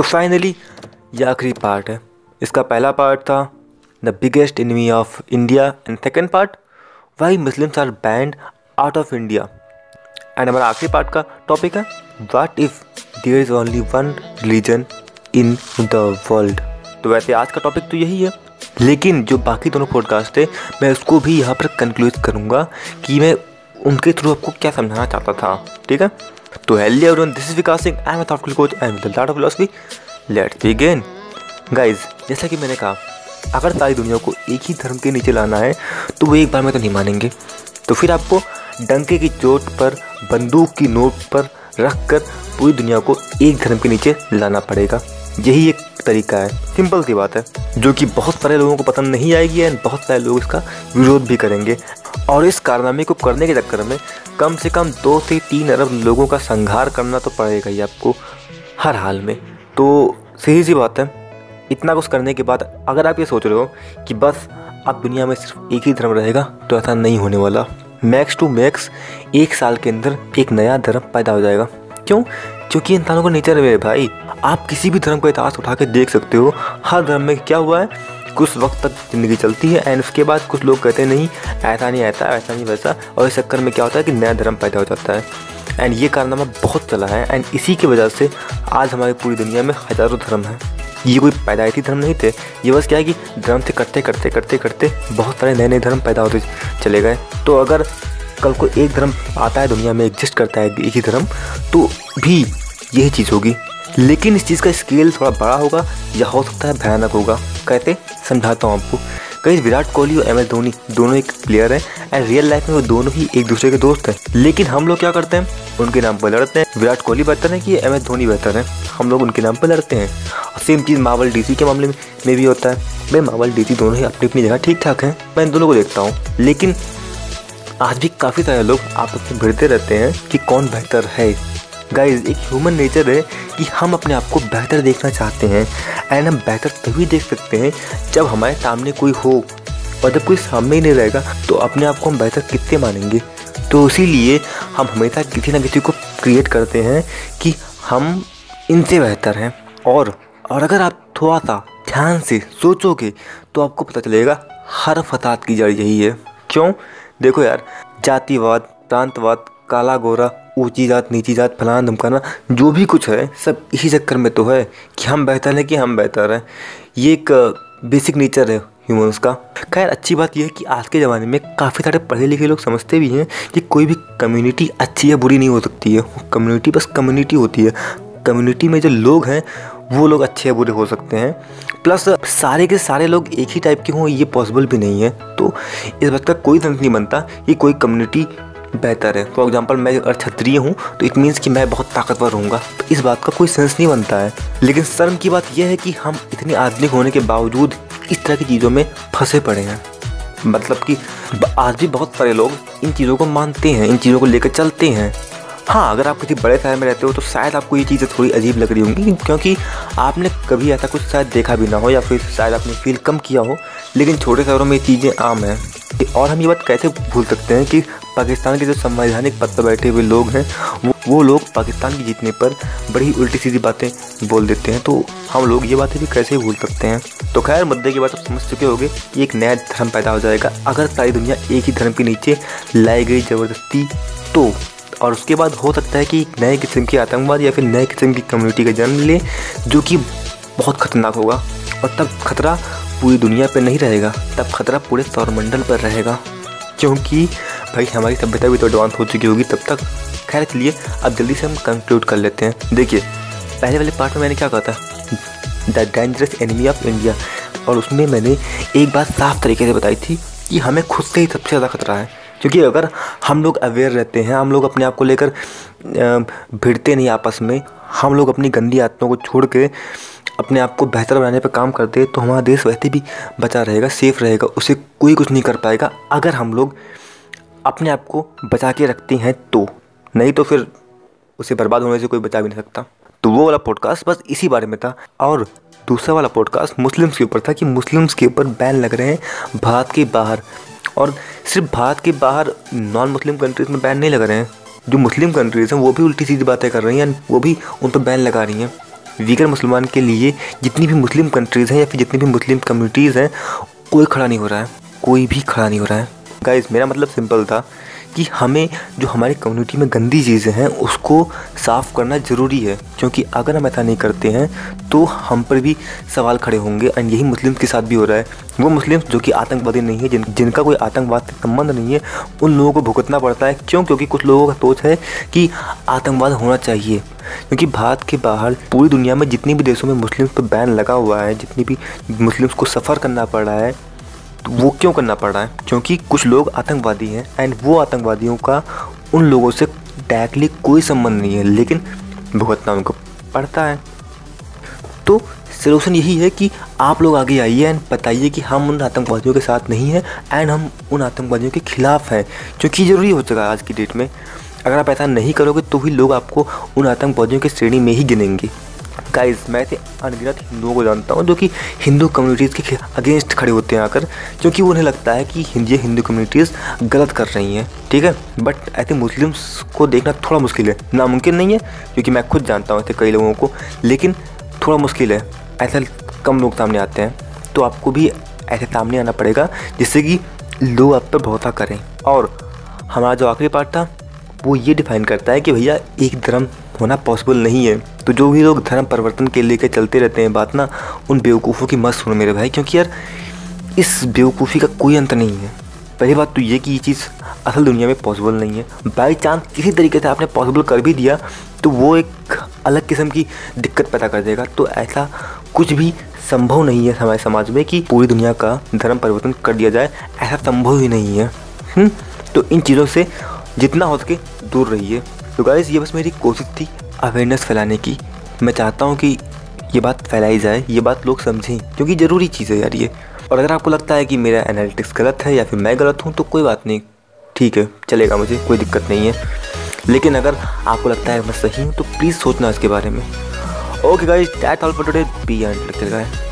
तो फाइनली ये आखिरी पार्ट है। इसका पहला पार्ट था the biggest enemy of India and second part why Muslims are banned out of India and हमारा आखिरी पार्ट का टॉपिक है what if there is only one religion in the world तो वैसे आज का टॉपिक तो यही है, लेकिन जो बाकी दोनों पॉडकास्ट थे, मैं उसको भी यहाँ पर कंक्लूड करूँगा कि मैं उनके थ्रू आपको क्या समझाना चाहता था, ठीक है? तो hello everyone this is Vikas Singh I am thoughtful coach and with of philosophy let's begin guys जैसा कि मैंने कहा, अगर सारी दुनिया को एक ही धर्म के नीचे लाना है तो वो एक बार में तो नहीं मानेंगे। तो फिर आपको डंके की चोट पर, बंदूक की नोट पर रख कर पूरी दुनिया को एक धर्म के नीचे लाना पड़ेगा। यही एक तरीका है। सिंपल सी बात है। जो कि बहुत सारे लोगों को पसंद नहीं आएगी एंड बहुत सारे लोग इसका विरोध भी करेंगे। और इस कारनामे को करने के चक्कर में कम से कम दो से तीन अरब लोगों का संहार करना तो पड़ेगा ही आपको हर हाल में। तो सही सी बात है, इतना कुछ करने के बाद अगर आप ये सोच रहे हो कि बस अब दुनिया में सिर्फ़ एक ही धर्म रहेगा तो ऐसा नहीं होने वाला। मैक्स टू मैक्स एक साल के अंदर एक नया धर्म पैदा हो जाएगा। क्यों? क्योंकि इंसानों का नेचर है भाई। आप किसी भी धर्म का इतिहास उठा के देख सकते हो। हर धर्म में क्या हुआ है? कुछ वक्त तक ज़िंदगी चलती है एंड उसके बाद कुछ लोग कहते हैं, नहीं, ऐसा नहीं ऐसा ऐसा नहीं वैसा। और इस चक्कर में क्या होता है कि नया धर्म पैदा हो जाता है। एंड ये कारनामा बहुत चला है एंड इसी की वजह से आज हमारी पूरी दुनिया में हज़ारों धर्म हैं। ये कोई पैदाइशी धर्म नहीं थे, ये बस क्या है कि धर्म से करते करते करते करते बहुत सारे नए नए धर्म पैदा होते चले गए। तो अगर कल को एक धर्म आता है दुनिया में, एग्जिस्ट करता है एक ही धर्म तो भी यही चीज़ होगी। लेकिन इस चीज़ का स्केल थोड़ा बड़ा होगा, या हो सकता है भयानक होगा। कहते, समझाता हूँ आपको। कहीं विराट कोहली और एम एस धोनी दोनों एक प्लेयर हैं एंड रियल लाइफ में वो दोनों ही एक दूसरे के दोस्त हैं। लेकिन हम लोग क्या करते हैं? उनके नाम पर लड़ते हैं। विराट कोहली बेहतर है कि एम एस धोनी बेहतर है। हम लोग उनके नाम पर लड़ते हैं। और सेम चीज़ मावल डी के मामले में भी होता है। भाई मावल डी दोनों ही अपनी अपनी जगह ठीक ठाक हैं। मैं इन दोनों को देखता हूँ। लेकिन आज भी काफ़ी सारे लोग आपस में भिड़ते रहते हैं कि कौन बेहतर है। गाइज़ एक ह्यूमन नेचर है कि हम अपने आप को बेहतर देखना चाहते हैं एंड हम बेहतर तभी देख सकते हैं जब हमारे सामने कोई हो और जब कोई सामने ही नहीं रहेगा तो अपने आप को हम बेहतर कितने मानेंगे? तो इसीलिए हम हमेशा किसी ना किसी को क्रिएट करते हैं कि हम इनसे बेहतर हैं। और और अगर आप थोड़ा सा ध्यान से सोचोगे तो आपको पता चलेगा हर फसाद की जड़ यही है। क्यों? देखो यार, जातिवाद, प्रांतवाद, काला गोरा ऊँची जात नीची जात फलाना धमकाना, जो भी कुछ है, सब इसी चक्कर में तो है कि हम बेहतर हैं कि हम बेहतर हैं। ये एक बेसिक नेचर है ह्यूमन्स का। खैर, अच्छी बात यह है कि आज के ज़माने में काफ़ी सारे पढ़े लिखे लोग समझते भी हैं कि कोई भी कम्युनिटी अच्छी या बुरी नहीं हो सकती है। कम्युनिटी बस कम्युनिटी होती है। कम्युनिटी में जो लोग हैं, वो लोग अच्छे या बुरे हो सकते हैं। प्लस सारे के सारे लोग एक ही टाइप के हों, ये पॉसिबल भी नहीं है। तो इस बात का कोई सेंस नहीं बनता कि कोई कम्युनिटी बेहतर है। फॉर एग्ज़ाम्पल मैं अगर क्षत्रिय हूँ तो इट मीन्स कि मैं बहुत ताकतवर रहूँगा। तो इस बात का कोई सेंस नहीं बनता है। लेकिन शर्म की बात यह है कि हम इतने आधुनिक होने के बावजूद इस तरह की चीज़ों में फंसे पड़े हैं। मतलब कि आज भी बहुत सारे लोग इन चीज़ों को मानते हैं, इन चीज़ों को लेकर चलते हैं। हाँ अगर आप किसी बड़े शहर में रहते हो तो शायद आपको ये चीज़ें थोड़ी अजीब लग रही होंगी, क्योंकि आपने कभी ऐसा कुछ शायद देखा भी ना हो, या फिर शायद आपने फील कम किया हो। लेकिन छोटे शहरों में ये चीज़ें आम हैं। और हम ये बात कैसे भूल सकते हैं कि पाकिस्तान के जो संवैधानिक पद पर बैठे हुए लोग हैं, वो वो लोग पाकिस्तान के जीतने पर बड़ी उल्टी सीधी बातें बोल देते हैं। तो हम लोग ये बातें भी कैसे भूल सकते हैं? तो खैर, मुद्दे की बात आप समझ चुके होंगे कि एक नया धर्म पैदा हो जाएगा। अगर सारी दुनिया एक ही धर्म के नीचे लाई गई ज़बरदस्ती तो और उसके बाद हो सकता है कि एक नए किस्म की आतंकवाद या फिर नए किस्म की कम्युनिटी का जन्म ले, जो कि बहुत ख़तरनाक होगा। और तब खतरा पूरी दुनिया पर नहीं रहेगा, तब खतरा पूरे सौरमंडल पर रहेगा। क्योंकि भाई हमारी सभ्यता भी तो एडवांस हो चुकी होगी, तब तक। खैर चलिए अब जल्दी से हम कंक्लूड कर लेते हैं। देखिए, पहले वाले पार्ट में मैंने क्या कहा था? The dangerous enemy of India और उसमें मैंने एक बात साफ़ तरीके से बताई थी कि हमें खुद से ही सबसे ज़्यादा खतरा है। क्योंकि अगर हम लोग अवेयर रहते हैं, हम लोग अपने आप को लेकर भिड़ते नहीं आपस में, हम लोग अपनी गंदी आदतों को छोड़ के अपने आप को बेहतर बनाने पर काम करते हैं तो हमारा देश वैसे भी बचा रहेगा सेफ़ रहेगा, उसे कोई कुछ नहीं कर पाएगा। अगर हम लोग अपने आप को बचा के रखती हैं तो। नहीं तो फिर उसे बर्बाद होने से कोई बचा भी नहीं सकता। तो वो वाला पॉडकास्ट बस इसी बारे में था। और दूसरा वाला पॉडकास्ट मुस्लिम्स के ऊपर था कि मुस्लिम्स के ऊपर बैन लग रहे हैं भारत के बाहर। और सिर्फ़ भारत के बाहर नॉन मुस्लिम कंट्रीज़ में बैन नहीं लग रहे हैं। जो मुस्लिम कंट्रीज़ हैं, वो भी उल्टी सीधी बातें कर रही हैं, वो भी उन पर बैन लगा रही हैं। वीगर मुसलमान के लिए जितनी भी मुस्लिम कंट्रीज़ हैं या फिर जितनी भी मुस्लिम कम्युनिटीज़ हैं, कोई खड़ा नहीं हो रहा है। कोई भी खड़ा नहीं हो रहा है। गाइज़ मेरा मतलब सिंपल था कि हमें जो हमारी कम्युनिटी में गंदी चीज़ें हैं, उसको साफ़ करना ज़रूरी है। क्योंकि अगर हम ऐसा नहीं करते हैं तो हम पर भी सवाल खड़े होंगे एंड यही मुस्लिम के साथ भी हो रहा है। वो मुस्लिम जो कि आतंकवादी नहीं है, जिन, जिनका कोई आतंकवाद से संबंध नहीं है, उन लोगों को भुगतना पड़ता है। क्यों? क्योंकि कुछ लोगों का सोच है कि आतंकवाद होना चाहिए। क्योंकि भारत के बाहर पूरी दुनिया में जितनी भी देशों में मुस्लिम्स पर बैन लगा हुआ है, जितनी भी मुस्लिम्स को सफ़र करना पड़ रहा है तो वो क्यों करना पड़ रहा है? क्योंकि कुछ लोग आतंकवादी हैं एंड वो आतंकवादियों का उन लोगों से डायरेक्टली कोई संबंध नहीं है, लेकिन भुगतना उनको पड़ता है। तो सोल्यूशन यही है कि आप लोग आगे आइए एंड बताइए कि हम उन आतंकवादियों के साथ नहीं हैं एंड हम उन आतंकवादियों के खिलाफ़ हैं क्योंकि ज़रूरी हो चुका है आज की डेट में। अगर आप ऐसा नहीं करोगे तो भी लोग आपको उन आतंकवादियों की श्रेणी में ही गिनेंगे। गाइस मैं ऐसे अनगिनत हिंदुओं को जानता हूँ जो कि हिंदू कम्युनिटीज़ के अगेंस्ट खड़े होते हैं आकर, क्योंकि उन्हें लगता है कि हिंदी हिंदू कम्युनिटीज़ गलत कर रही हैं, ठीक है? बट ऐसे मुस्लिम्स को देखना थोड़ा मुश्किल है। नामुमकिन नहीं है, क्योंकि मैं खुद जानता हूँ ऐसे कई लोगों को, लेकिन थोड़ा मुश्किल है। ऐसा कम लोग सामने आते हैं तो आपको भी ऐसे सामने आना पड़ेगा, जिससे कि लोग आप पर भरोसा करें। और हमारा जो आखिरी पार्ट था, वो ये डिफाइन करता है कि भैया, एक धर्म होना पॉसिबल नहीं है। तो जो भी लोग धर्म परिवर्तन के लेकर चलते रहते हैं, बात ना उन बेवकूफ़ों की मत सुनो मेरे भाई, क्योंकि यार इस बेवकूफ़ी का कोई अंत नहीं है। पहली बात तो ये कि ये चीज़ असल दुनिया में पॉसिबल नहीं है। बाई चांस किसी तरीके से आपने पॉसिबल कर भी दिया तो वो एक अलग किस्म की दिक्कत पैदा कर देगा। तो ऐसा कुछ भी संभव नहीं है हमारे समाज में कि पूरी दुनिया का धर्म परिवर्तन कर दिया जाए। ऐसा संभव ही नहीं है हुँ? हम्म? तो इन चीज़ों से जितना हो सके दूर रहिए। तो गाइस ये बस मेरी कोशिश थी अवेयरनेस फैलाने की। मैं चाहता हूँ कि ये बात फैलाई जाए, ये बात लोग समझें, क्योंकि ज़रूरी चीज़ है यार ये। और अगर आपको लगता है कि मेरा एनालिटिक्स गलत है या फिर मैं गलत हूँ तो कोई बात नहीं। ठीक है, चलेगा मुझे, कोई दिक्कत नहीं है। लेकिन अगर आपको लगता है मैं सही हूँ तो प्लीज़ सोचना इसके बारे में। Okay guys that all for today be and